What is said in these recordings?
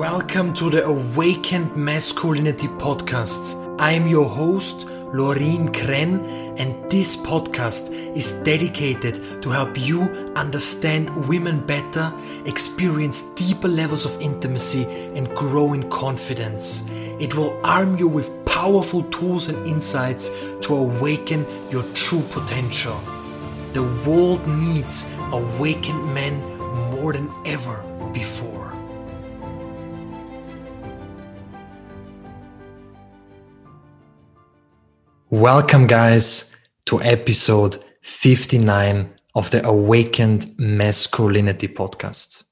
Welcome to the Awakened Masculinity Podcasts. I am your host, Laureen Kren, and this podcast is dedicated to help you understand women better, experience deeper levels of intimacy, and grow in confidence. It will arm you with powerful tools and insights to awaken your true potential. The world needs awakened men more than ever before. Welcome, guys, to episode 59 of the Awakened Masculinity podcast.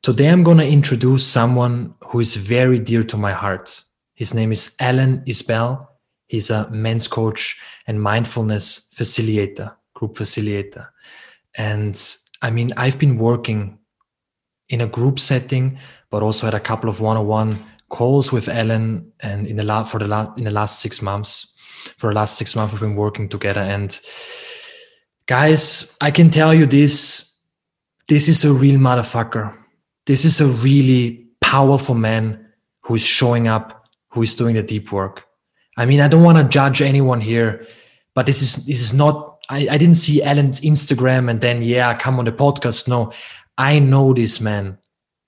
Today, I'm going to introduce someone who is very dear to my heart. His name is Allan Isbell. He's a men's coach and mindfulness facilitator, group facilitator. And I mean, I've been working in a group setting, but also had a couple of one-on-one calls with Allan and in the last for the last in the last six months for the last six months we've been working together. And guys i can tell you this this is a real motherfucker. This is a really powerful man who is showing up who is doing the deep work. I mean i don't want to judge anyone here but this is this is not I, I didn't see allan's instagram and then yeah come on the podcast. No i know this man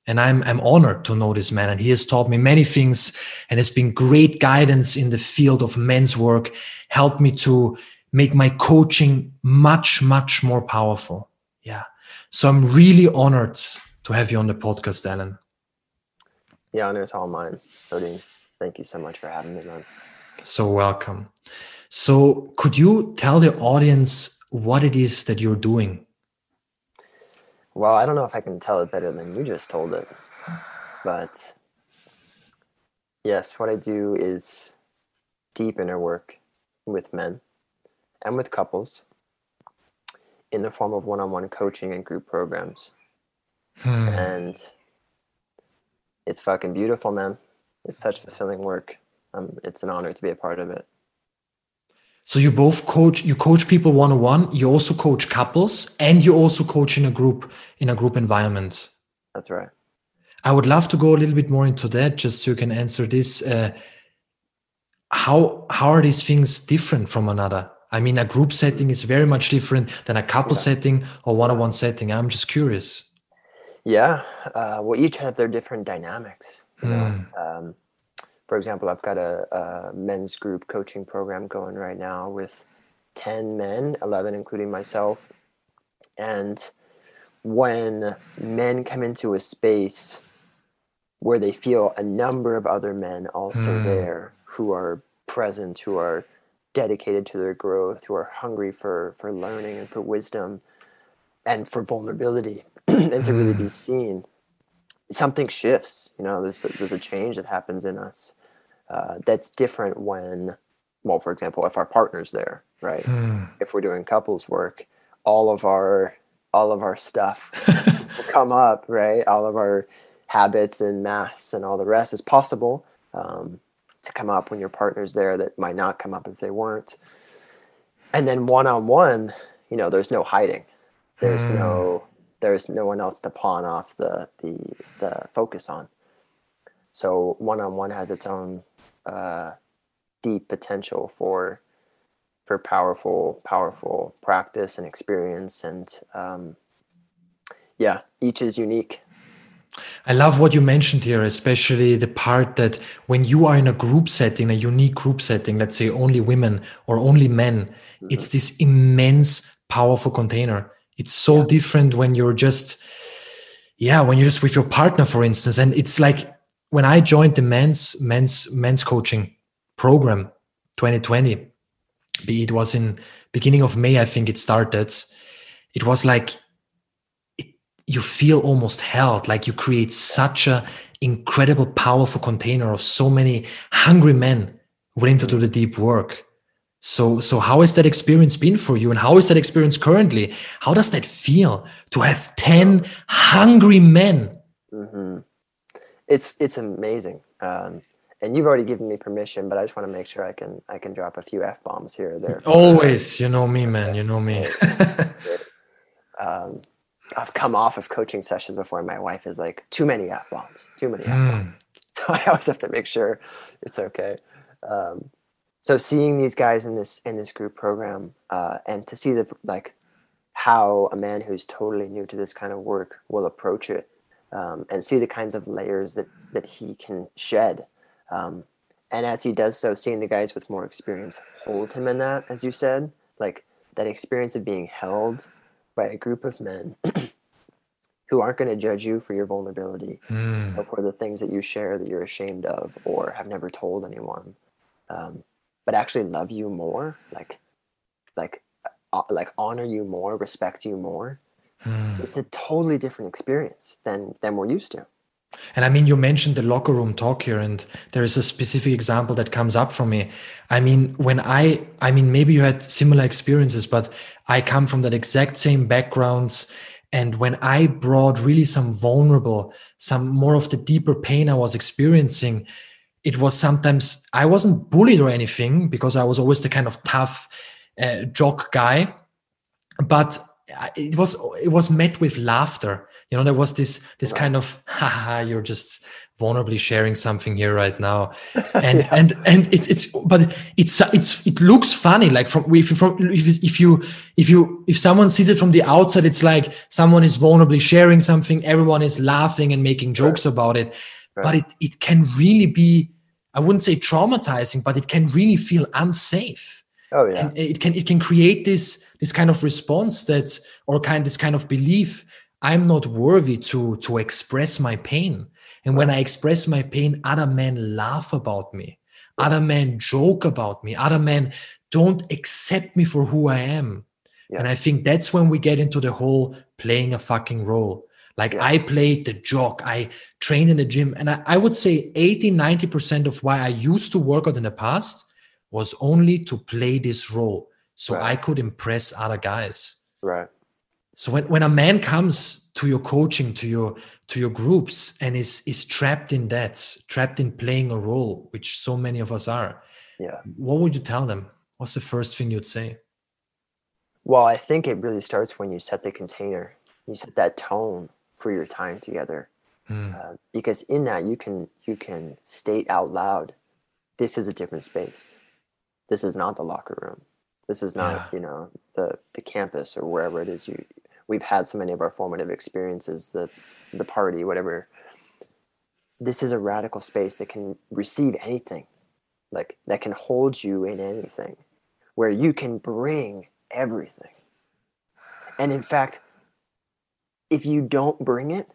and I'm, I'm honored to know this man. And he has taught me many things and has been great guidance in the field of men's work, helped me to make my coaching much, much more powerful. Yeah. So I'm really honored to have you on the podcast, Allan. The honor is all mine, Odin. Thank you so much for having me, man. So welcome. So could you tell the audience what it is that you're doing? Well, I don't know if I can tell it better than you just told it, but yes, what I do is deep inner work with men and with couples in the form of one on one coaching and group programs. Hmm. And it's fucking beautiful, man. It's such fulfilling work. Um, it's an honor to be a part of it. So you both coach, you coach people one on one, you also coach couples, and you also coach in a group, in a group environment. That's right. I would love to go a little bit more into that, just so you can answer this. Uh, how how are these things different from another? I mean, a group setting is very much different than a couple yeah. setting or one-on-one setting. I'm just curious. Yeah, uh, well, each have their different dynamics. You know? Hmm. um, for example, I've got a, a, men's group coaching program going right now with 10 men, 11 including myself. And when men come into a space where they feel a number of other men also mm. there who are present, who are dedicated to their growth, who are hungry for, for learning and for wisdom and for vulnerability and to really be hmm. seen something shifts you know there's a, there's a change that happens in us uh, that's different when well for example if our partner's there right? Hmm. if we're doing couples work all of our all of our stuff will come up right? All of our habits and maths and all the rest is possible um, to come up when your partner's there that might not come up if they weren't. And then one-on-one you know there's no hiding. There's no hmm there's no one else to pawn off the the the focus on. So one on one has its own uh, deep potential for for powerful powerful practice and experience and um, yeah each is unique I love what you mentioned here, especially the part that when you are in a group setting, a unique group setting, let's say only women or only men, mm-hmm. it's this immense, powerful container it's so yeah. different when you're just yeah when you're just with your partner for instance. And it's like when i joined the men's men's men's coaching program 2020 it was in beginning of may i think it started it was like it, you feel almost held. Like you create such a incredible powerful container of so many hungry men willing to do the deep work so, so how has that experience been for you, and how is that experience currently? How does that feel to have ten hungry men? Mm-hmm. It's it's amazing, um, and you've already given me permission, but I just want to make sure I can I can drop a few f bombs here or there. Always, you know me, man. You know me. um, I've come off of coaching sessions before, my wife is like, "Too many f bombs, too many f bombs." So I always have to make sure it's okay. Um, so seeing these guys in this in this group program, uh, and to see the like how a man who's totally new to this kind of work will approach it, um, and see the kinds of layers that that he can shed. Um, and as he does so, seeing the guys with more experience hold him in that, as you said, like that experience of being held by a group of men who aren't going to judge you for your vulnerability Mm. or for the things that you share that you're ashamed of or have never told anyone um, but actually love you more like like uh, like honor you more respect you more Mm. it's a totally different experience than than we're used to And I mean, you mentioned the locker room talk here, and there is a specific example that comes up for me. I mean, when I, I mean, maybe you had similar experiences, but I come from that exact same backgrounds. And when I brought really some vulnerable, some more of the deeper pain I was experiencing, it was sometimes, I wasn't bullied or anything because I was always the kind of tough uh, jock guy. But it was it was met with laughter you know there was this this Right. kind of haha you're just vulnerably sharing something here right now and Yeah. and and it, it's but it's it's it looks funny like from if you from if if you if you if someone sees it from the outside it's like someone is vulnerably sharing something everyone is laughing and making jokes about it but it it can really be i wouldn't say traumatizing but it can really feel unsafe. Oh yeah. And it can it can create this this kind of response that or kind this kind of belief i'm not worthy to to express my pain. And when i express my pain other men laugh about me. Other men joke about me. Other men don't accept me for who i am. Yeah. and i think that's when we get into the whole playing a fucking role like Yeah. i played the jock i trained in the gym and I, I would say 80 90% of why i used to work out in the past was only to play this role so Right. I could impress other guys. right So when, when a man comes to your coaching, to your to your groups and is is trapped in that, trapped in playing a role, which so many of us are, yeah what would you tell them? What's the first thing you'd say? well i think it really starts when you set the container you set that tone for your time together. Hmm. uh, because in that you can you can state out loud this is a different space. This is not the locker room. This is not Yeah. you know the the campus or wherever it is you we've had so many of our formative experiences the the party whatever. This is a radical space that can receive anything like that can hold you in anything where you can bring everything. And in fact if you don't bring it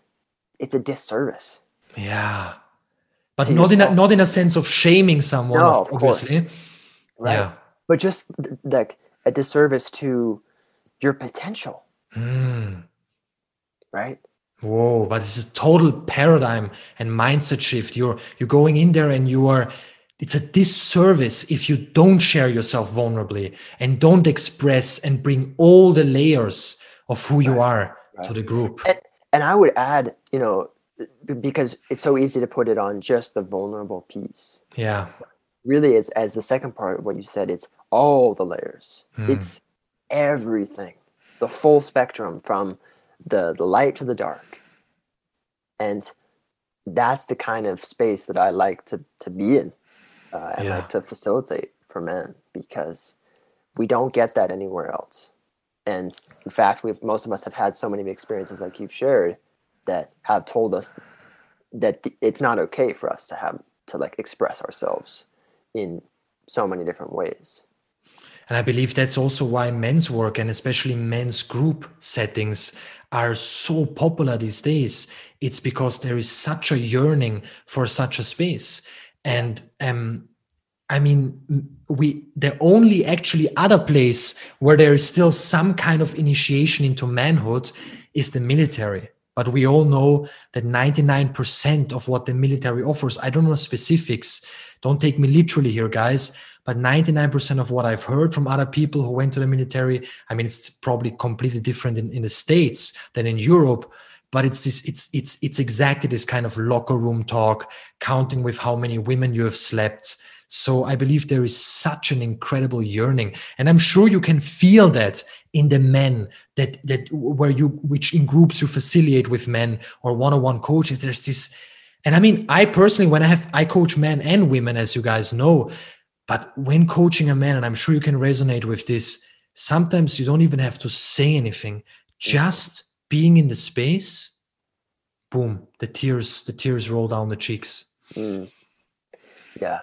it's a disservice Yeah. But not in a not in a sense of shaming someone, No, of course. obviously. right Yeah. but just like a disservice to your potential Hmm. right Whoa, but this is total paradigm and mindset shift. You're you're going in there and you are it's a disservice if you don't share yourself vulnerably and don't express and bring all the layers of who you are to the group. and, and i would add you know because it's so easy to put it on just the vulnerable piece Yeah. really it's as the second part of what you said it's all the layers Hmm. it's everything the full spectrum from the the light to the dark and that's the kind of space that i like to to be in uh, and Yeah. like to facilitate for men because we don't get that anywhere else and in fact we've most of us have had so many experiences like you've shared that have told us that th- it's not okay for us to have to like express ourselves in so many different ways And I believe that's also why men's work and especially men's group settings are so popular these days. It's because there is such a yearning for such a space. And um, I mean, we the only actually other place where there is still some kind of initiation into manhood is the military. But we all know that 99% of what the military offers, I don't know specifics, don't take me literally here, guys, but 99% of what I've heard from other people who went to the military, I mean, it's probably completely different in, in the States than in Europe. But it's this, it's it's it's exactly this kind of locker room talk, counting with how many women you have slept, So I believe there is such an incredible yearning, and I'm sure you can feel that in the men that that where you which in groups you facilitate with men or one-on-one coaches. There's this, and I mean, I personally when I have I coach men and women, as you guys know, but when coaching a man, and I'm sure you can resonate with this, sometimes you don't even have to say anything. Just being in the space, boom, the tears, the tears roll down the cheeks. Mm. Yeah.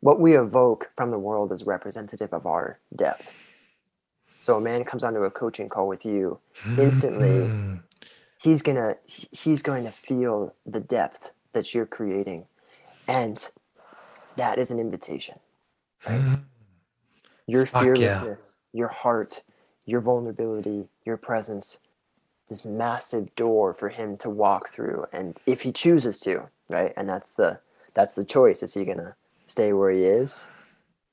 What we evoke from the world is representative of our depth. So a man comes onto a coaching call with you, instantly mm. he's gonna he's going to feel the depth that you're creating. And that is an invitation. Right? Mm. Your Fuck fearlessness, yeah. your heart, your vulnerability, your presence, this massive door for him to walk through and if he chooses to, right? And that's the that's the choice. Is he gonna stay where he is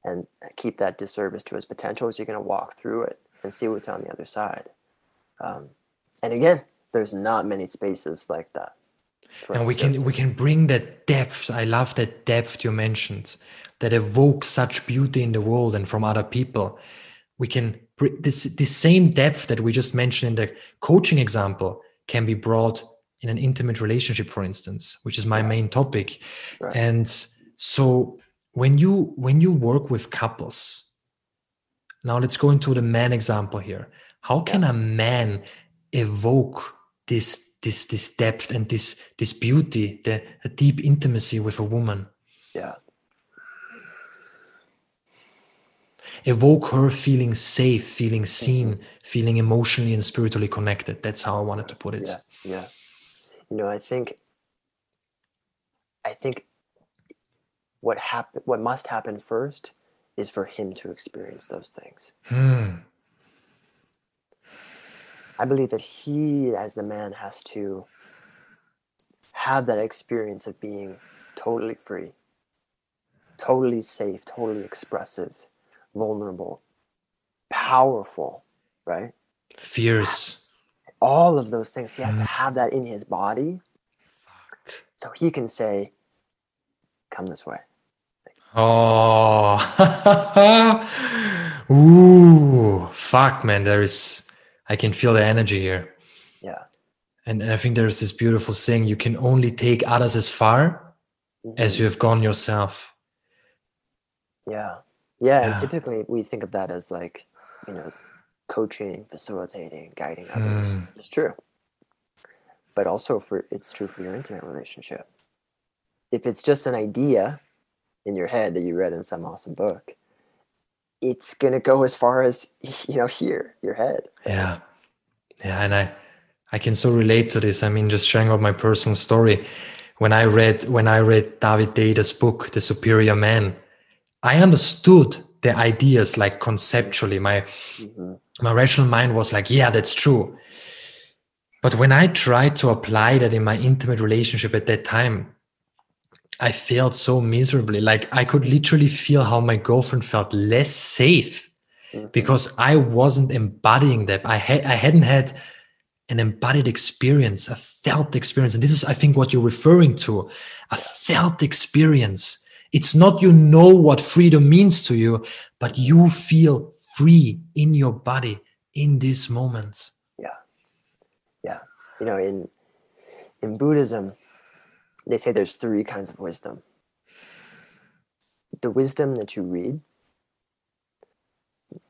and keep that disservice to his potential? Is he gonna walk through it and see what's on the other side? Um, and again, there's not many spaces like that. And we can we can bring that depth. I love that depth you mentioned that evokes such beauty in the world and from other people. We can this the same depth that we just mentioned in the coaching example can be brought in an intimate relationship, for instance, which is my main topic. Right. And so when you when you work with couples, now let's go into the man example here. How can a man evoke this this this depth and this this beauty, the a deep intimacy with a woman? Yeah. evoke her feeling safe, feeling seen, mm-hmm. feeling emotionally and spiritually connected. That's how I wanted to put it. Yeah, yeah. You know, I think, I think, what happen, what must happen first, is for him to experience those things. Hmm. I believe that he, as the man, has to have that experience of being totally free, totally safe, totally expressive, vulnerable, powerful, right? Fierce. All of those things. He has mm. to have that in his body. Fuck. So he can say, come this way. Oh, ooh, fuck, man. There is, I can feel the energy here. Yeah. And, and I think there's this beautiful saying you can only take others as far mm-hmm. as you have gone yourself. Yeah. Yeah, yeah. And typically we think of that as like, you know, coaching, facilitating, guiding others. Mm. It's true. But also for it's true for your intimate relationship. If it's just an idea in your head that you read in some awesome book, it's gonna go as far as you know here, your head. Yeah. Yeah. And I I can so relate to this. I mean, just sharing out my personal story. When I read when I read David Deida's book, The Superior Man, I understood the ideas like conceptually. My mm-hmm. my rational mind was like, yeah, that's true. But when I tried to apply that in my intimate relationship at that time, I felt so miserably. Like I could literally feel how my girlfriend felt less safe mm-hmm. because I wasn't embodying that. I had I hadn't had an embodied experience, a felt experience. And this is, I think, what you're referring to, a felt experience it's not you know what freedom means to you, but you feel free in your body in this moment. Yeah. Yeah. You know, in in Buddhism, they say there's three kinds of wisdom. The wisdom that you read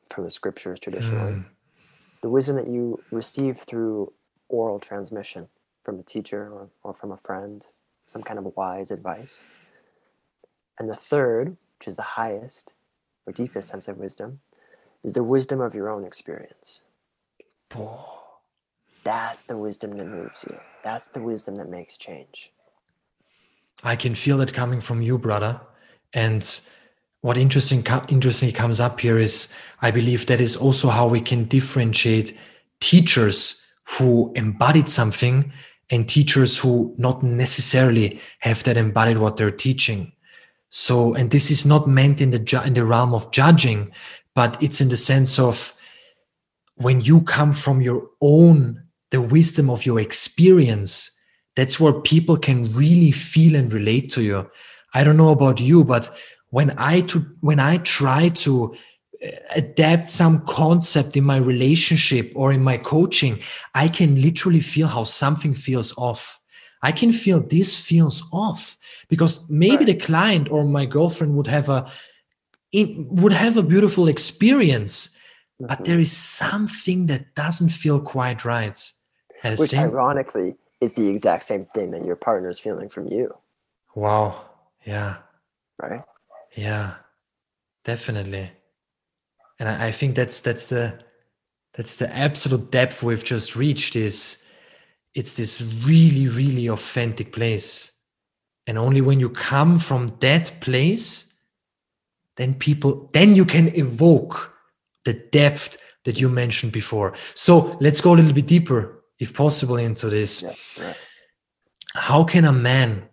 from the scriptures traditionally, mm. the wisdom that you receive through oral transmission from a teacher or, or from a friend, some kind of wise advice and the third, which is the highest or deepest sense of wisdom, is the wisdom of your own experience. That's the wisdom that moves you. That's the wisdom that makes change. I can feel it coming from you, brother. And what interesting interestingly comes up here is I believe that is also how we can differentiate teachers who embodied something and teachers who not necessarily have that embodied what they're teaching. So, and this is not meant in the ju- in the realm of judging, but it's in the sense of when you come from your own the wisdom of your experience. That's where people can really feel and relate to you. I don't know about you, but when I to when I try to uh, adapt some concept in my relationship or in my coaching, I can literally feel how something feels off. I can feel this feels off because maybe right. the client or my girlfriend would have a would have a beautiful experience, mm-hmm. but there is something that doesn't feel quite right. Which same, ironically is the exact same thing that your partner is feeling from you. Wow. Yeah. Right. Yeah. Definitely. And I, I think that's that's the that's the absolute depth we've just reached is it's this really, really authentic place. And only when you come from that place, then people, then you can evoke the depth that you mentioned before. So let's go a little bit deeper, if possible, into this. Yeah, How can a man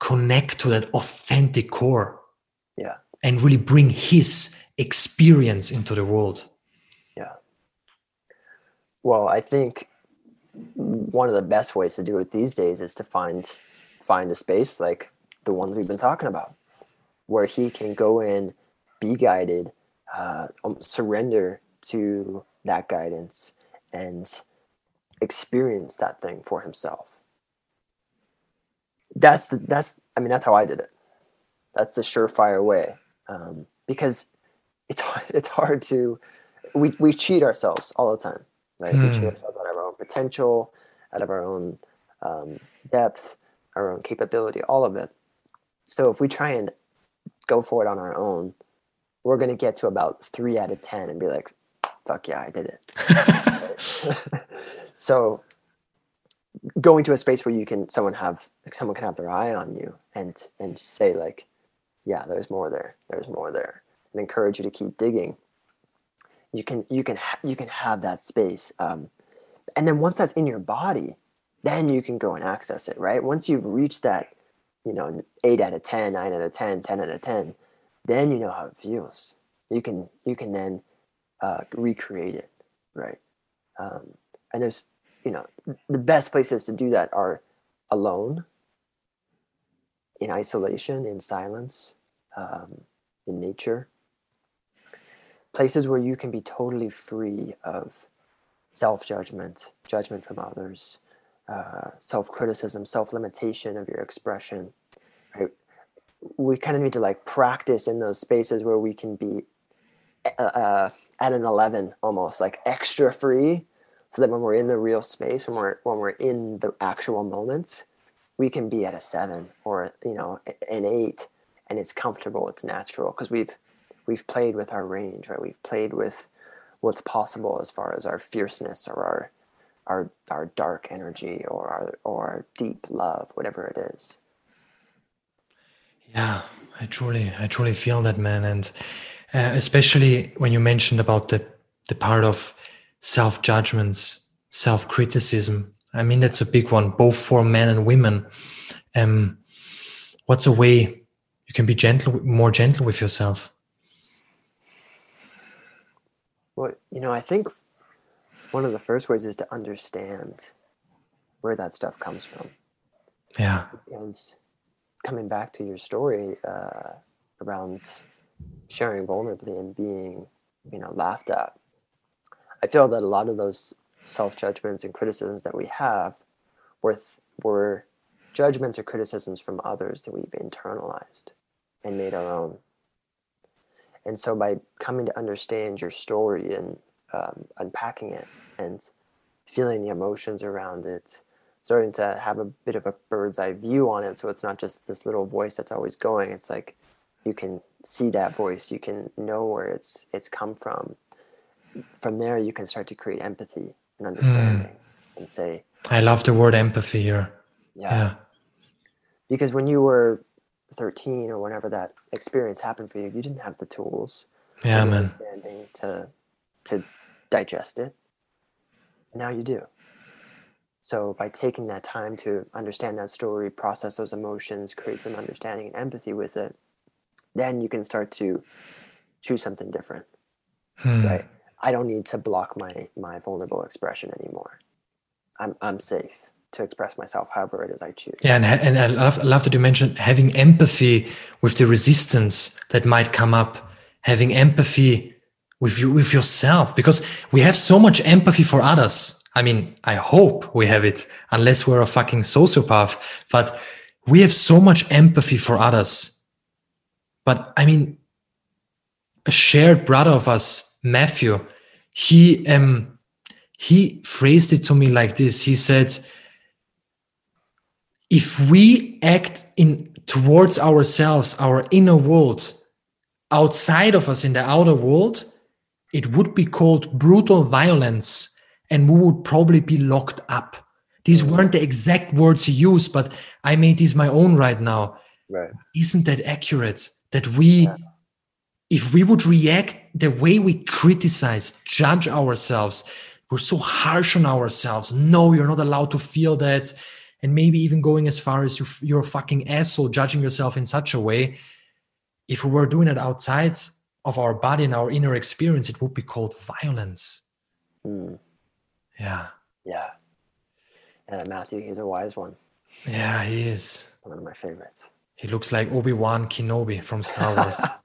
connect to that authentic core? Yeah. And really bring his experience into the world? Yeah. Well, I think one of the best ways to do it these days is to find find a space like the ones we've been talking about where he can go in, be guided, uh, um, surrender to that guidance, and experience that thing for himself. That's the, that's I mean that's how I did it. That's the surefire way um, because it's it's hard to we we cheat ourselves all the time, right? We cheat hmm. ourselves out of our own potential, out of our own um, depth, our own capability, all of it. So if we try and go for it on our own, we're going to get to about three out of 10 and be like, fuck yeah, I did it. so going to a space where you can, someone have, someone can have their eye on you and, and say like, yeah, there's more there. There's more there and encourage you to keep digging. You can, you can, ha- you can have that space. Um, and then once that's in your body, then you can go and access it, right? Once you've reached that you know, eight out of 10, nine out of 10, 10 out of 10, then you know how it feels. You can, you can then uh, recreate it. Right. Um, and there's, you know, the best places to do that are alone, in isolation, in silence, um, in nature. Places where you can be totally free of self judgment, from others, uh, self criticism, self limitation of your expression. Right? We kind of need to like practice in those spaces where we can be uh, uh, at an 11 almost like extra free so that when we're in the real space when we're when we're in the actual moments we can be at a 7 or you know an 8 and it's comfortable it's natural because we've we've played with our range right we've played with what's possible as far as our fierceness or our our our dark energy or our or our deep love, whatever it is. Yeah, I truly I truly feel that man, and uh, especially when you mentioned about the the part of self judgments, self criticism. I mean that's a big one, both for men and women. Um, what's a way you can be gentle, more gentle with yourself? Well, you know, I think one of the first ways is to understand where that stuff comes from. Yeah. Because coming back to your story uh, around sharing vulnerably and being, you know, laughed at, I feel that a lot of those self judgments and criticisms that we have were th- were judgments or criticisms from others that we've internalized and made our own. And so by coming to understand your story and um, unpacking it and feeling the emotions around it starting to have a bit of a bird's eye view on it so it's not just this little voice that's always going it's like you can see that voice you can know where it's it's come from from there you can start to create empathy and understanding mm. and say i love the word empathy here yeah. yeah because when you were 13 or whenever that experience happened for you you didn't have the tools yeah man to to digest it now you do. So by taking that time to understand that story, process those emotions, create some understanding and empathy with it, then you can start to choose something different. Hmm. Right? I don't need to block my my vulnerable expression anymore. I'm I'm safe to express myself however it is I choose. Yeah, and, and I, love, I love that you mentioned having empathy with the resistance that might come up, having empathy with you with yourself, because we have so much empathy for others. I mean, I hope we have it, unless we're a fucking sociopath. But we have so much empathy for others. But I mean, a shared brother of us, Matthew, he um he phrased it to me like this. He said, if we act in towards ourselves, our inner world, outside of us in the outer world, it would be called brutal violence and we would probably be locked up. These mm. weren't the exact words he used, but I made these my own right now. Right. Isn't that accurate? That we, yeah. If we would react the way we criticize, judge ourselves, we're so harsh on ourselves. No, you're not allowed to feel that and maybe even going as far as you, you're a fucking asshole, judging yourself in such a way. If we were doing it outside of our body and our inner experience, it would be called violence. Mm. Yeah. Yeah. And Matthew, he's a wise one. Yeah, he is. One of my favorites. He looks like Obi Wan Kenobi from Star Wars.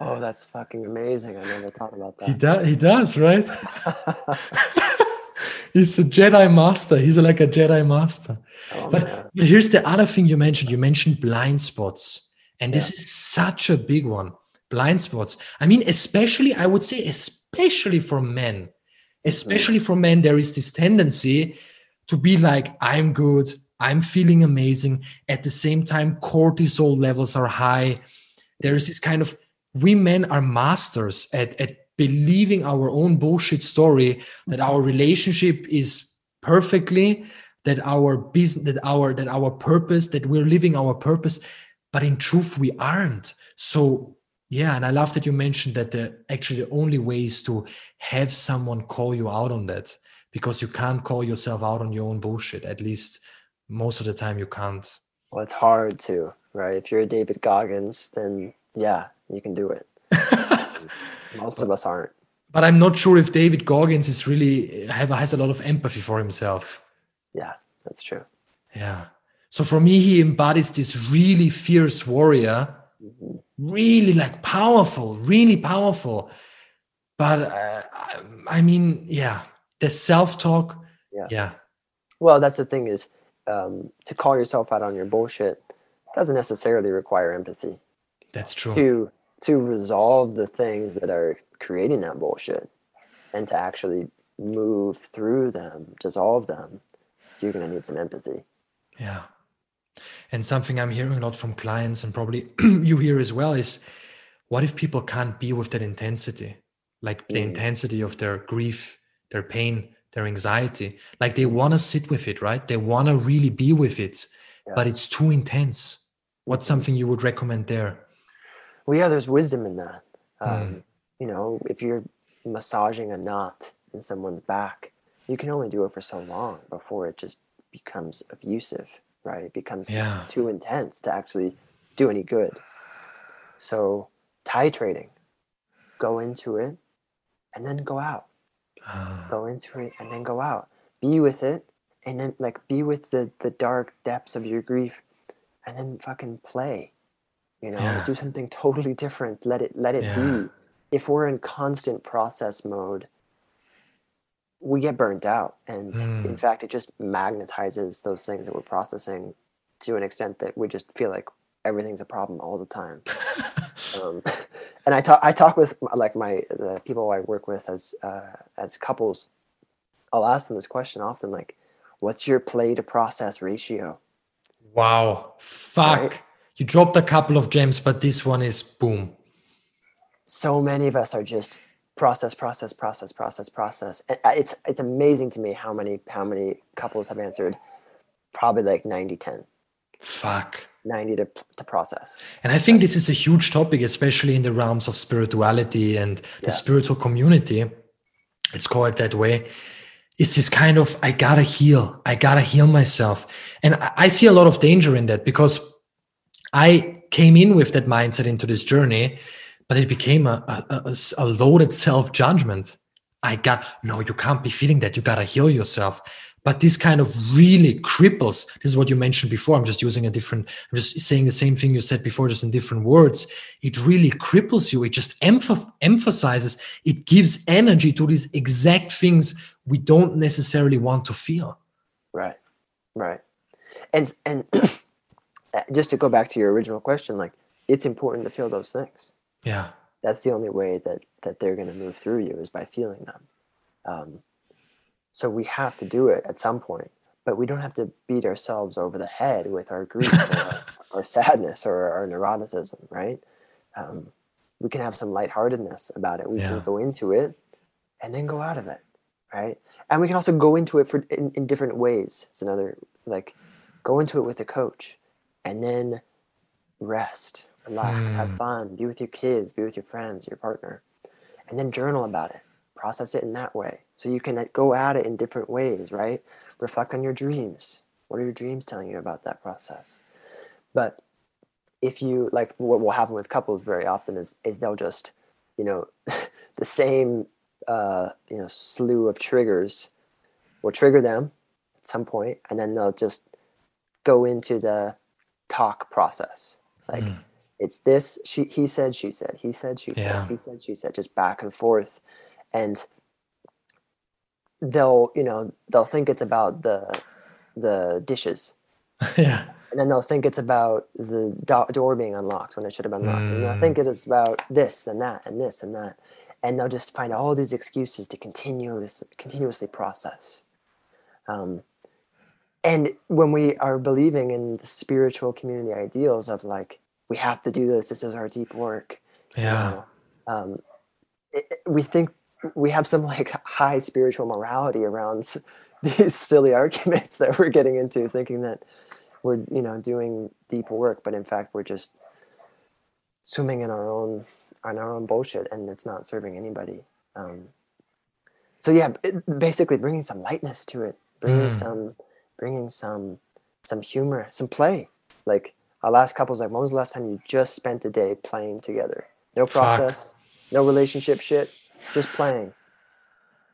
oh, that's fucking amazing. I never thought about that. He does, he does, right? he's a Jedi master. He's like a Jedi master. Oh, but, but here's the other thing you mentioned. You mentioned blind spots. And this yeah. is such a big one. Blind spots. I mean, especially, I would say, especially for men. Mm-hmm. Especially for men, there is this tendency to be like, I'm good, I'm feeling amazing. At the same time, cortisol levels are high. There is this kind of, we men are masters at, at believing our own bullshit story that our relationship is perfectly that our business that our that our purpose that we're living our purpose but in truth we aren't. So yeah and i love that you mentioned that the actually the only way is to have someone call you out on that because you can't call yourself out on your own bullshit. At least most of the time you can't. Well it's hard to right? If you're a david goggins then yeah you can do it Most of us aren't. But I'm not sure if David Goggins is really have has a lot of empathy for himself. Yeah, that's true. Yeah. So for me, he embodies this really fierce warrior, mm-hmm. really like powerful, really powerful. But uh, I mean, yeah, the self talk. Yeah. yeah. Well, that's the thing is um, to call yourself out on your bullshit doesn't necessarily require empathy. That's true. To to resolve the things that are creating that bullshit and to actually move through them, dissolve them, you're going to need some empathy. Yeah. And something I'm hearing a lot from clients, and probably you hear as well, is what if people can't be with that intensity? Like the mm. intensity of their grief, their pain, their anxiety. Like they want to sit with it, right? They want to really be with it, yeah. but it's too intense. What's something you would recommend there? Well yeah there's wisdom in that. Um, mm. you know if you're massaging a knot in someone's back you can only do it for so long before it just becomes abusive right? It becomes yeah. too intense to actually do any good. So titrating go into it and then go out. Uh. go into it and then go out. Be with it and then like be with the the dark depths of your grief and then fucking play you know yeah. do something totally different let it let it yeah. be if we're in constant process mode we get burnt out and mm. in fact it just magnetizes those things that we're processing to an extent that we just feel like everything's a problem all the time um, and i talk i talk with like my the people i work with as uh, as couples i'll ask them this question often like what's your play to process ratio wow fuck right? You dropped a couple of gems, but this one is boom. So many of us are just process, process, process, process, process. Uh, it's it's amazing to me how many how many couples have answered probably like 90 10. Fuck. 90 to, to process. And I think this is a huge topic, especially in the realms of spirituality and the yeah. spiritual community. It's called that way. Is this kind of I gotta heal, I gotta heal myself. And I see a lot of danger in that because I came in with that mindset into this journey, but it became a, a, a loaded self judgment. I got, no, you can't be feeling that. You got to heal yourself. but this kind of really cripples this is what you mentioned before i'm just using a different i'm just saying the same thing you said before just in different words it really cripples you it just emph- emphasizes it gives energy to these exact things we don't necessarily want to feel right right and and just to go back to your original question like it's important to feel those things yeah that's the only way that that they're going to move through you is by feeling them um, so we have to do it at some point, but we don't have to beat ourselves over the head with our grief or our, our, sadness or our neuroticism, right? Um, we can have some lightheartedness about it. We yeah. can go into it and then go out of it, right? And we can also go into it for in, in different ways. It's another like go into it with a coach and then rest, relax, mm. have fun, be with your kids, be with your friends, your partner, and then journal about it process it in that way. So you can uh, go at it in different ways, right? Reflect on your dreams. What are your dreams telling you about that process? But if you like what will happen with couples very often is is they'll just, you know, the same uh, you know, slew of triggers will trigger them at some point and then they'll just go into the talk process. Like mm. it's this, she he said, she said, he said, she yeah. said, he said, she said, just back and forth and they'll you know they'll think it's about the the dishes yeah and then they'll think it's about the do- door being unlocked when it should have been locked mm. and they'll think it is about this and that and this and that and they'll just find all these excuses to continuously continuously process um, and when we are believing in the spiritual community ideals of like we have to do this this is our deep work yeah you know, um, it, we think we have some like high spiritual morality around these silly arguments that we're getting into thinking that we're you know doing deep work but in fact we're just swimming in our own on our own bullshit and it's not serving anybody um, so yeah it, basically bringing some lightness to it bringing mm. some bringing some some humor some play like our last couple's like when was the last time you just spent a day playing together no process Fuck. no relationship shit just playing?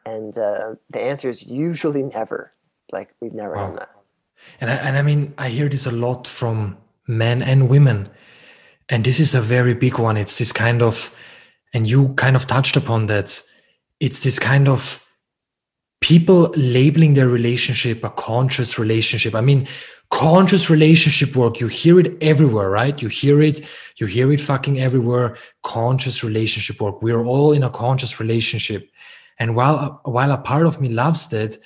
And uh, the answer is usually never. Like we've never wow. done that. And I, and I mean, I hear this a lot from men and women, and this is a very big one. It's this kind of, and you kind of touched upon that. It's this kind of people labeling their relationship a conscious relationship. I mean, conscious relationship work you hear it everywhere right? You hear it you hear it fucking everywhere. Conscious relationship work. We're all in a conscious relationship. And while while a part of me loves that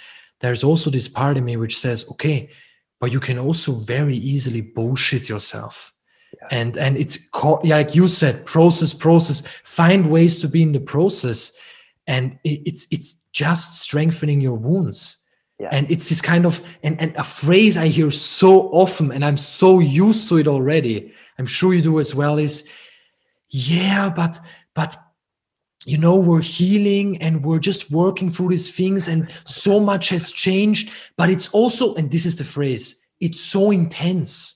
there's also this part of me which says okay but you can also very easily bullshit yourself. Yeah. and and it's co- like you said process process. Find ways to be in the process and it's it's just strengthening your wounds yeah. And it's this kind of and, and a phrase I hear so often, and I'm so used to it already. I'm sure you do as well, is yeah, but but you know, we're healing and we're just working through these things, and so much has changed. But it's also, and this is the phrase, it's so intense.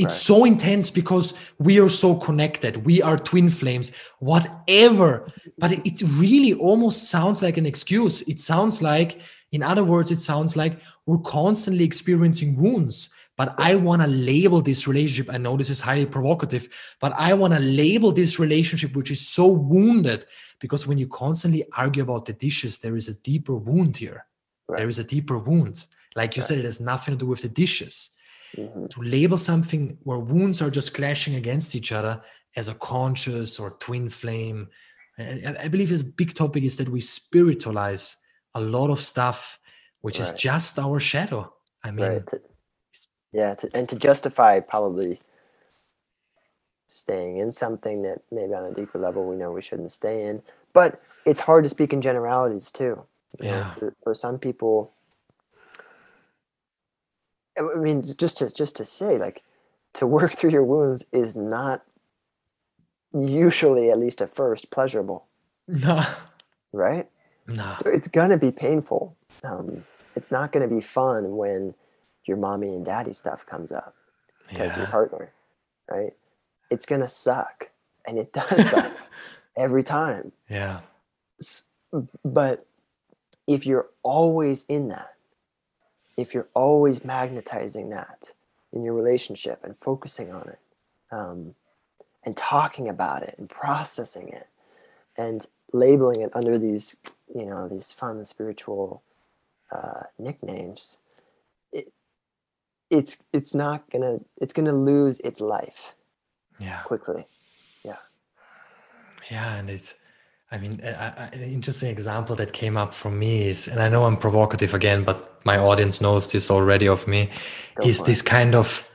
It's right. so intense because we are so connected. We are twin flames, whatever. But it, it really almost sounds like an excuse. It sounds like in other words, it sounds like we're constantly experiencing wounds, but I want to label this relationship. I know this is highly provocative, but I want to label this relationship, which is so wounded, because when you constantly argue about the dishes, there is a deeper wound here. Right. There is a deeper wound. Like you right. said, it has nothing to do with the dishes. Mm-hmm. To label something where wounds are just clashing against each other as a conscious or twin flame, I, I believe this big topic is that we spiritualize a lot of stuff which right. is just our shadow i mean right. to, yeah to, and to justify probably staying in something that maybe on a deeper level we know we shouldn't stay in but it's hard to speak in generalities too yeah know, for, for some people i mean just to just to say like to work through your wounds is not usually at least at first pleasurable no right no. So it's gonna be painful. Um, it's not gonna be fun when your mommy and daddy stuff comes up because yeah. your partner, right? It's gonna suck, and it does suck every time. Yeah. But if you're always in that, if you're always magnetizing that in your relationship and focusing on it um, and talking about it and processing it and labeling it under these you know these fun spiritual uh, nicknames it, it's it's not gonna it's gonna lose its life yeah. quickly. Yeah. Yeah and it's I mean, an interesting example that came up for me is, and I know I'm provocative again, but my audience knows this already of me, Go is this it. kind of,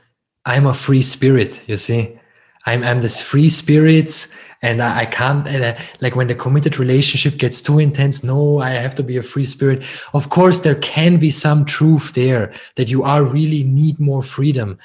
I'm a free spirit, you see? I'm, I'm this free spirit and I, I can't, uh, like when the committed relationship gets too intense, no, I have to be a free spirit. Of course, there can be some truth there that you are really need more freedom.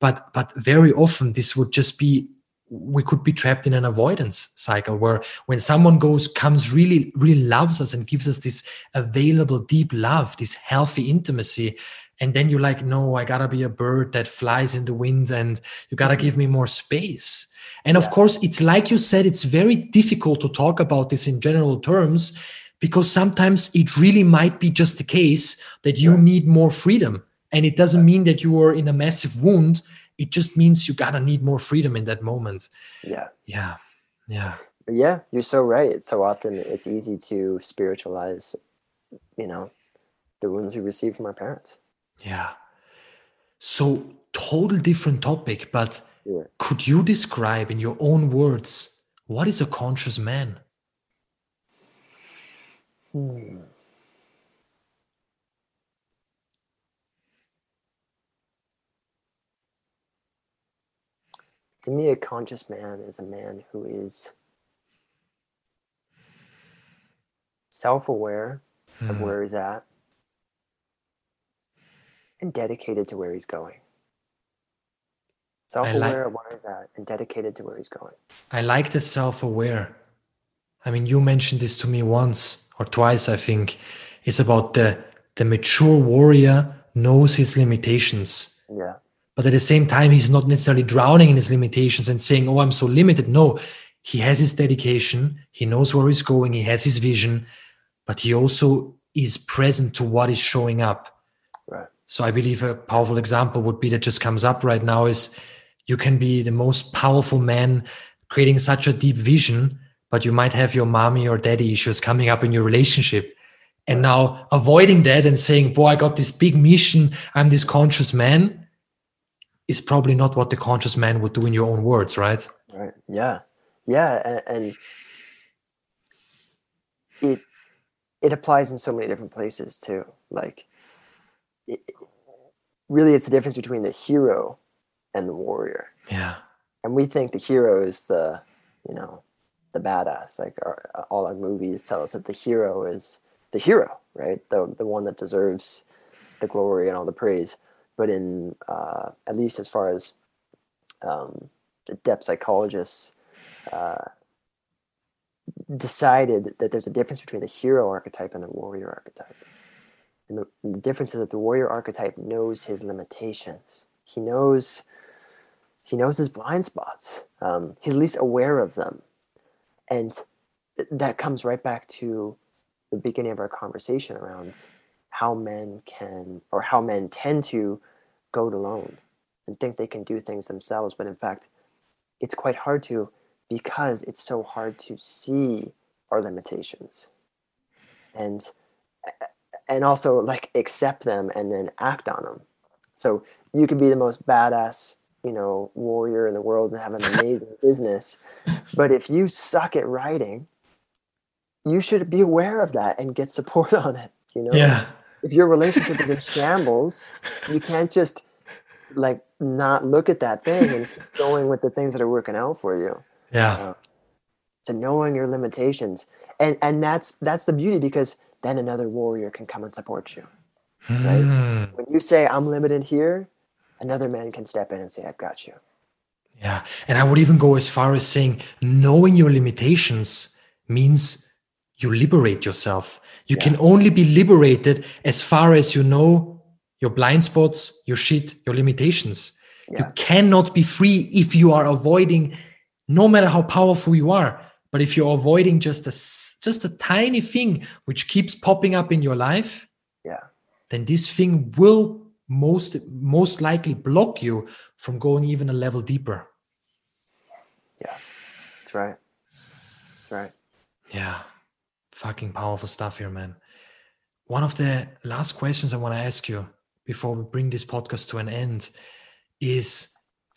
But, but very often this would just be we could be trapped in an avoidance cycle where when someone goes comes really really loves us and gives us this available deep love this healthy intimacy and then you're like no i gotta be a bird that flies in the wind and you gotta mm-hmm. give me more space. And of course it's like you said it's very difficult to talk about this in general terms because sometimes it really might be just the case that you need more freedom. And it doesn't mean that you are in a massive wound it just means you gotta need more freedom in that moment. Yeah. Yeah. Yeah. Yeah you're so right. So often it's easy to spiritualize you know the wounds we receive from our parents. Yeah. So total different topic but yeah. could you describe in your own words what is a conscious man? Hmm. To me, a conscious man is a man who is self aware of hmm. where he's at and dedicated to where he's going. Self aware like, of where he's at and dedicated to where he's going. I like the self aware. I mean, you mentioned this to me once or twice, I think. It's about the the mature warrior knows his limitations. Yeah but at the same time he's not necessarily drowning in his limitations and saying oh i'm so limited. No he has his dedication he knows where he's going he has his vision but he also is present to what is showing up. Right. So i believe a powerful example would be that just comes up right now is you can be the most powerful man creating such a deep vision but you might have your mommy or daddy issues coming up in your relationship. And now avoiding that and saying boy i got this big mission. I'm this conscious man is probably not what the conscious man would do in your own words, right? Right. Yeah. Yeah. And, and it it applies in so many different places too. Like, it, really, it's the difference between the hero and the warrior. Yeah. And we think the hero is the, you know, the badass. Like our, all our movies tell us that the hero is the hero, right? The the one that deserves the glory and all the praise but in uh, at least as far as um, the depth psychologists uh, decided that there's a difference between the hero archetype and the warrior archetype. And the, the difference is that the warrior archetype knows his limitations. He knows he knows his blind spots. Um, he's at least aware of them, and that comes right back to the beginning of our conversation around how men can or how men tend to go it alone and think they can do things themselves but in fact it's quite hard to because it's so hard to see our limitations. And and also like accept them and then act on them so you could be the most badass you know warrior in the world and have an amazing business but if you suck at writing you should be aware of that and get support on it you know? Yeah if your relationship is in shambles, you can't just like not look at that thing and keep going with the things that are working out for you. Yeah. Uh, so knowing your limitations, and and that's that's the beauty because then another warrior can come and support you. Right? Mm. When you say I'm limited here, another man can step in and say I've got you. Yeah, and I would even go as far as saying knowing your limitations means you liberate yourself you yeah. can only be liberated as far as you know your blind spots, your shit, your limitations. Yeah. You cannot be free if you are avoiding, no matter how powerful you are. But if you're avoiding just a just a tiny thing which keeps popping up in your life, yeah, then this thing will most most likely block you from going even a level deeper. Yeah, that's right. That's right. Yeah, fucking powerful stuff here, man. One of the last questions I want to ask you before we bring this podcast to an end is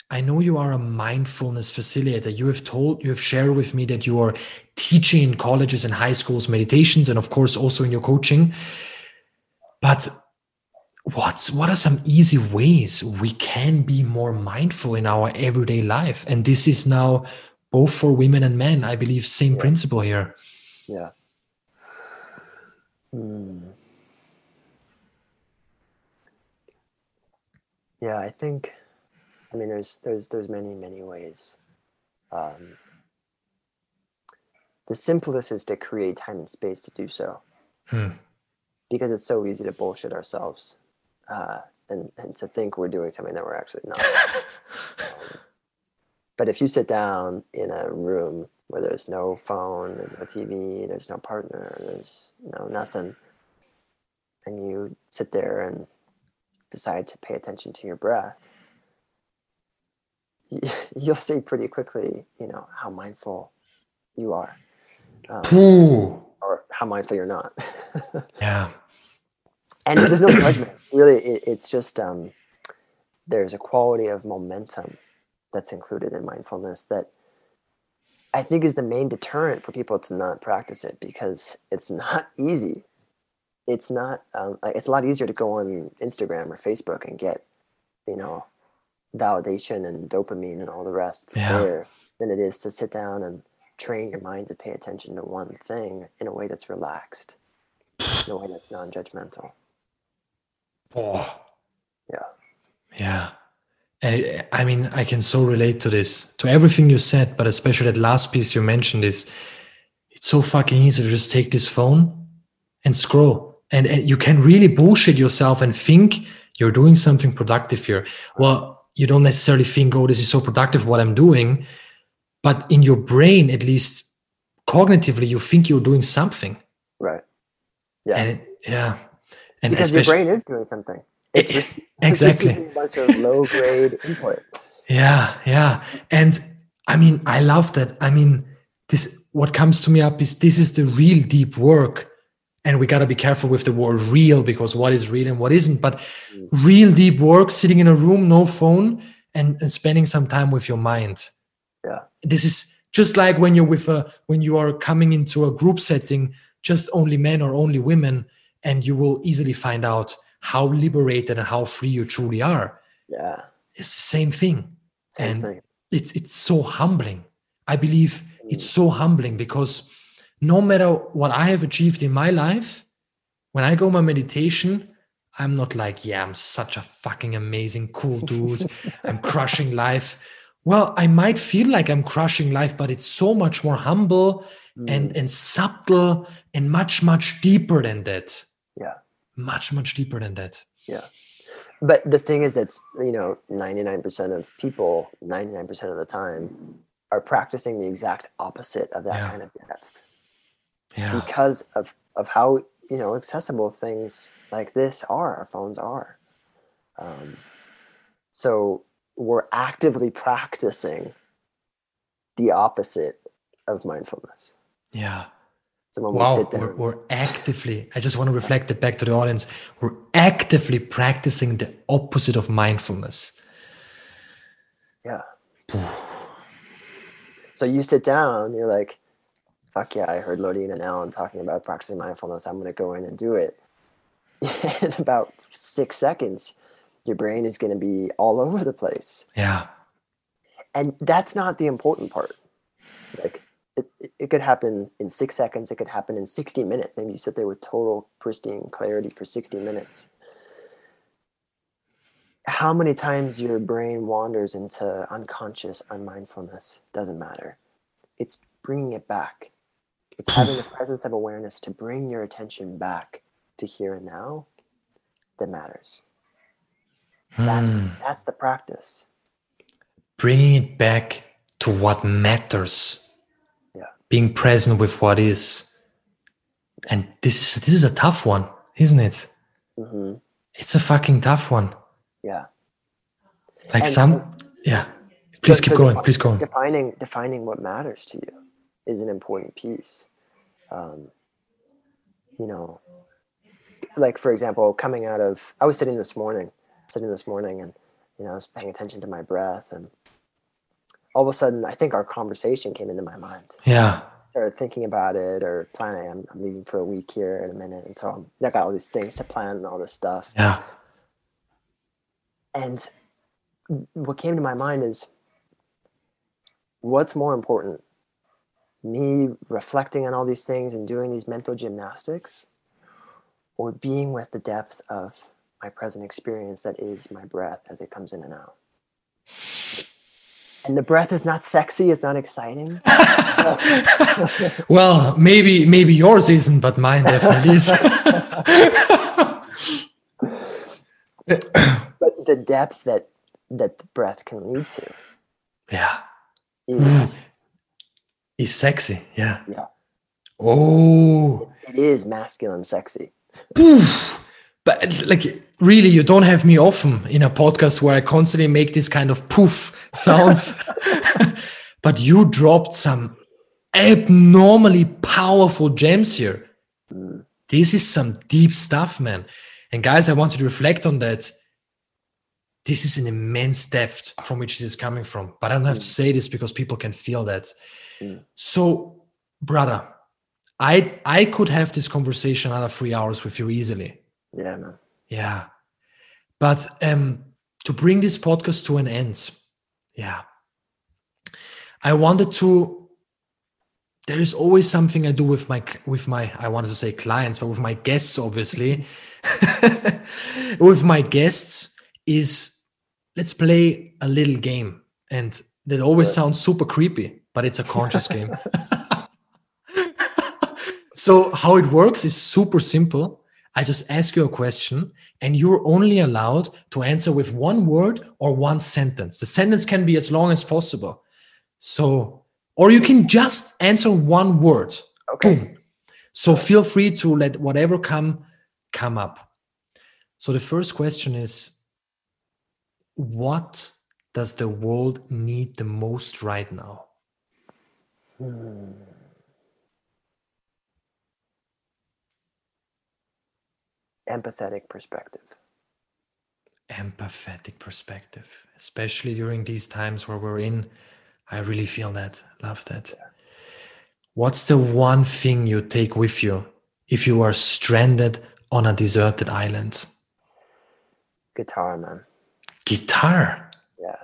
I know you are a mindfulness facilitator. You have told, you have shared with me that you are teaching in colleges and high schools meditations, and of course also in your coaching. But what's what are some easy ways we can be more mindful in our everyday life? And this is now both for women and men. I believe same yeah. principle here. Yeah. Hmm. Yeah, I think I mean, there's there's there's many many ways. Um, the simplest is to create time and space to do so, hmm. because it's so easy to bullshit ourselves, uh, and and to think we're doing something that we're actually not. um, but if you sit down in a room where there's no phone, no TV, there's no partner, there's no nothing, and you sit there and decide to pay attention to your breath you'll see pretty quickly, you know, how mindful you are, um, or how mindful you're not. yeah. And there's no judgment. Really, it, it's just um, there's a quality of momentum that's included in mindfulness that I think is the main deterrent for people to not practice it because it's not easy. It's not. Um, it's a lot easier to go on Instagram or Facebook and get, you know, validation and dopamine and all the rest yeah. there than it is to sit down and train your mind to pay attention to one thing in a way that's relaxed, in a way that's non-judgmental. Oh. Yeah. Yeah. And I mean, I can so relate to this, to everything you said, but especially that last piece you mentioned is it's so fucking easy to just take this phone and scroll. And, and you can really bullshit yourself and think you're doing something productive here. Well, you don't necessarily think, oh, this is so productive what I'm doing. But in your brain, at least cognitively, you think you're doing something. Right. Yeah. And it, yeah. And because your brain is doing something. It's, it, exactly. a bunch of low grade input. Yeah, yeah. And I mean, I love that. I mean, this what comes to me up is this is the real deep work and we got to be careful with the word real because what is real and what isn't but mm. real deep work sitting in a room no phone and, and spending some time with your mind yeah this is just like when you're with a when you are coming into a group setting just only men or only women and you will easily find out how liberated and how free you truly are yeah it's the same thing same and thing. it's it's so humbling i believe mm. it's so humbling because no matter what I have achieved in my life, when I go my meditation, I'm not like, yeah, I'm such a fucking amazing, cool dude. I'm crushing life. Well, I might feel like I'm crushing life, but it's so much more humble mm. and, and subtle and much, much deeper than that. Yeah. Much, much deeper than that. Yeah. But the thing is that's, you know, 99% of people, 99% of the time, are practicing the exact opposite of that yeah. kind of depth yeah. because of of how you know accessible things like this are our phones are um, so we're actively practicing the opposite of mindfulness yeah so when wow, we sit down, we're, we're actively i just want to reflect it back to the audience we're actively practicing the opposite of mindfulness yeah so you sit down you're like fuck yeah, I heard Lodine and Allan talking about practicing mindfulness. I'm going to go in and do it. in about six seconds, your brain is going to be all over the place. Yeah. And that's not the important part. Like, it, it could happen in six seconds. It could happen in 60 minutes. Maybe you sit there with total pristine clarity for 60 minutes. How many times your brain wanders into unconscious unmindfulness doesn't matter. It's bringing it back it's having the presence of awareness to bring your attention back to here and now that matters. That's, hmm. that's the practice. Bringing it back to what matters. Being present with what is. And this is this is a tough one, isn't it? hmm It's a fucking tough one. Yeah. Like And- some, yeah. Please So- keep so going. defi- Please go on. Defining defining what matters to you is an important piece. Um, you know, like for example, coming out of I was sitting this morning, sitting this morning, and you know I was paying attention to my breath, and all of a sudden I think our conversation came into my mind. Yeah. Started thinking about it or planning. I'm, I'm leaving for a week here in a minute, and so I'm, I got all these things to plan and all this stuff. Yeah. And what came to my mind is what's more important? Me reflecting on all these things and doing these mental gymnastics, or being with the depth of my present experience that is my breath as it comes in and out? And the breath is not sexy, it's not exciting. well, maybe maybe yours isn't, but mine definitely is. But the depth that that the breath can lead to yeah. is Is sexy. Yeah. Yeah. Oh. it is masculine sexy. Poof. But like really, you don't have me often in a podcast where I constantly make this kind of poof sounds. but you dropped some abnormally powerful gems here. Mm. This is some deep stuff, man. And guys, I want you to reflect on that. This is an immense depth from which this is coming from. But I don't have to Mm. say this because people can feel that. Mm. So, brother, I I could have this conversation another three hours with you easily. Yeah, man. Yeah. But um to bring this podcast to an end, yeah. I wanted to there is always something I do with my with my I wanted to say clients, but with my guests, obviously. with my guests is let's play a little game. And that always Sure. sounds super creepy, but it's a conscious game. so how it works is super simple. I just ask you a question, and you're only allowed to answer with one word or one sentence. The sentence can be as long as possible. So, or you can just answer one word. Okay. Boom. So feel free to let whatever come come up. So the first question is what does the world need the most right now? Hmm. Empathetic perspective. Empathetic perspective, especially during these times where we're in. I really feel that. Love that. What's the one thing you take with you if you are stranded on a deserted island? Guitar, man. Guitar. Yeah,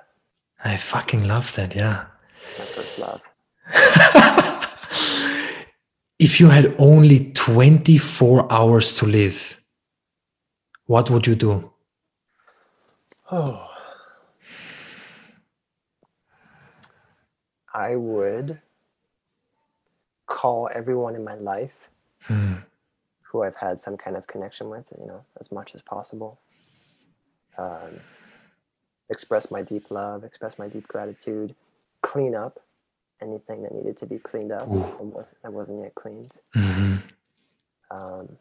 I fucking love that. Yeah. my first love. if you had only 24 hours to live, what would you do? Oh. I would call everyone in my life Hmm. who I've had some kind of connection with, you know, as much as possible. Um, express my deep love, express my deep gratitude, clean up anything that needed to be cleaned up Ooh. that wasn't, that wasn't yet cleaned. Mhm. Um,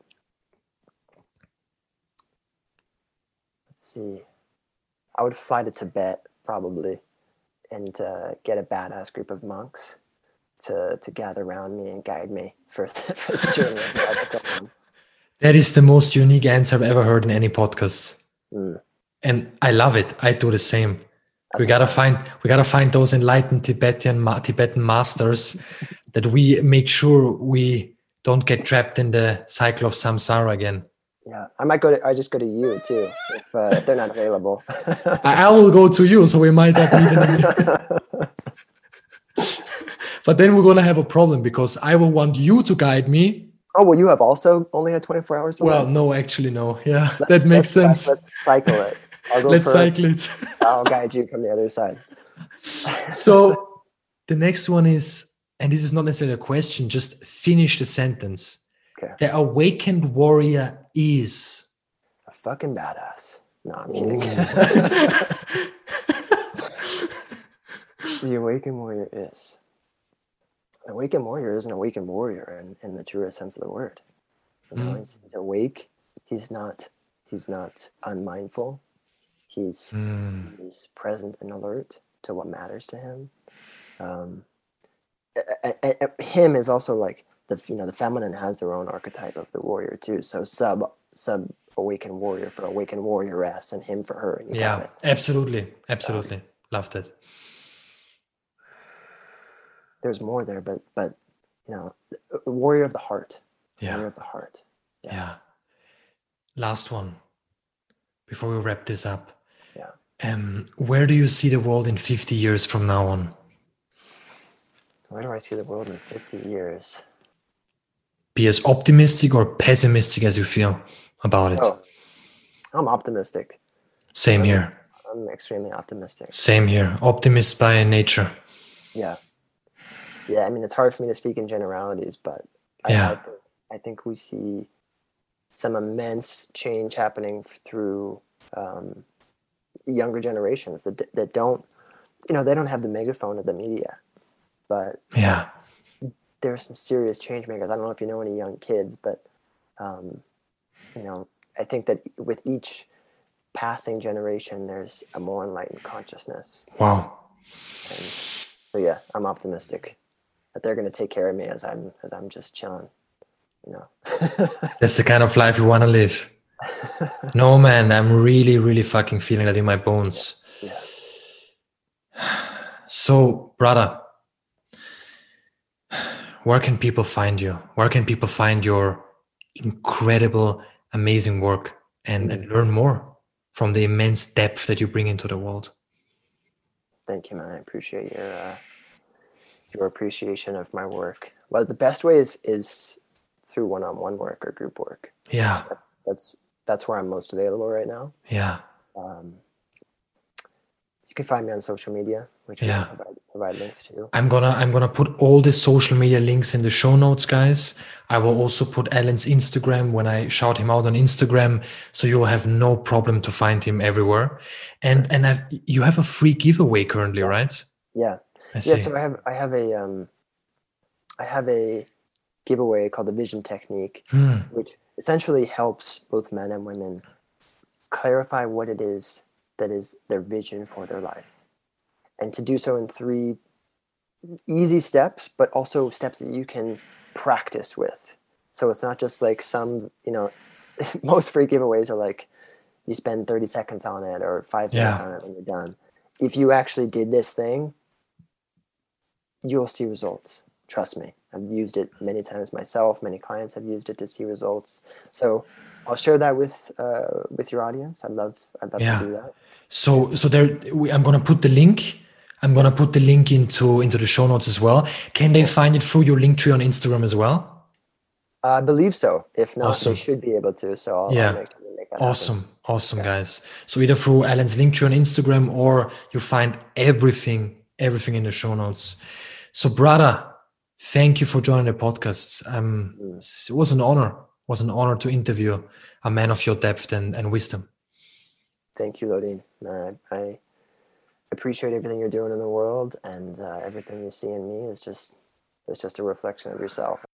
see. I would fly to Tibet probably and uh, get a badass group of monks to, to gather around me and guide me for the, for the journey of life. That is the most unique answer I've ever heard in any podcast. Mm. And I love it. I do the same. We gotta find we gotta find those enlightened Tibetan ma- Tibetan masters that we make sure we don't get trapped in the cycle of samsara again. Yeah, I might go to. I just go to you too if uh, if they're not available. I, will go to you, so we might not need any. But then we're gonna have a problem because I will want you to guide me. oh well, you have also only had 24 hours to Well, no, actually, no. Yeah, Let's- that makes let's, sense. Let's cycle it. I'll go Let's first. cycle it. I'll guide you from the other side. so the next one is, and this is not necessarily a question, just finish the sentence. Okay. The awakened warrior is. A fucking badass. No, I'm kidding. the awakened warrior is. An awakened warrior is an awakened warrior in, in the truest sense of the word. You know, he's, he's awake. He's not. he's not unmindful. He's Mm. he's present and alert to what matters to him. Um, a- a- a- him is also like the you know the feminine has their own archetype of the warrior too. So sub sub awakened warrior for awakened warrioress, and him for her. You Yeah, absolutely. Absolutely. Loved it. There's more there, but but you know, warrior of the heart. Yeah. Warrior of the heart. Yeah. Yeah. Last one before we wrap this up. Yeah. Um, where do you see the world in 50 years from now on? Where do I see the world in 50 years? Be as optimistic or pessimistic as you feel about it. Oh, I'm optimistic. Same here. I'm extremely optimistic. Same here. Optimist by nature. Yeah. Yeah, I mean, it's hard for me to speak in generalities, but I, Yeah. I, think, I think we see some immense change happening through um, younger generations that, that don't, you know, they don't have the megaphone of the media, but Yeah. There are some serious change makers. I don't know if you know any young kids, but um, you know, I think that with each passing generation, there's a more enlightened consciousness, Wow. and so yeah, I'm optimistic that they're going to take care of me as I'm as I'm just chilling. You know. That's the kind of life you want to live. No, man, I'm really, really fucking feeling that in my bones. yeah. So, brother, where can people find you? Where can people find your incredible, amazing work and, and learn more from the immense depth that you bring into the world? Thank you, man. I appreciate your uh, your appreciation of my work. Well, the best way is is through one-on-one work or group work. Yeah, That's that's where I'm most available right now. yeah, Um, you can find me on social media, which Yeah. Provide links to. I'm gonna I'm gonna put all the social media links in the show notes, guys. I will also put Allan's Instagram when I shout him out on Instagram, so you'll have no problem to find him everywhere. And and I've, you have a free giveaway currently, right? Yeah, I yeah. So I have I have a um, I have a giveaway called the Vision Technique, Hmm. which essentially helps both men and women clarify what it is that is their vision for their life, and to do so in three easy steps, but also steps that you can practice with. So it's not just like some, you know, most free giveaways are like you spend 30 seconds on it or five minutes Yeah. on it when you're done. If you actually did this thing, you'll see results. Trust me. I've used it many times myself. Many clients have used it to see results. So I'll share that with uh, with your audience. I'd love I'd love Yeah. to do that. So so there we, I'm gonna put the link. I'm gonna put the link into into the show notes as well. Can they find it through your link tree on Instagram as well? I believe so. If not, Awesome. they should be able to. So I'll, Yeah. I'll that happen. Awesome, awesome, guys. So either through Allan's link tree on Instagram or you find everything, everything in the show notes. So, brother, thank you for joining the podcast. Um, Mm. it was an honor. Was an honor to interview a man of your depth and, and wisdom. Thank you, Lodine. Uh, I appreciate everything you're doing in the world, and uh, everything you see in me is just it's just a reflection of yourself.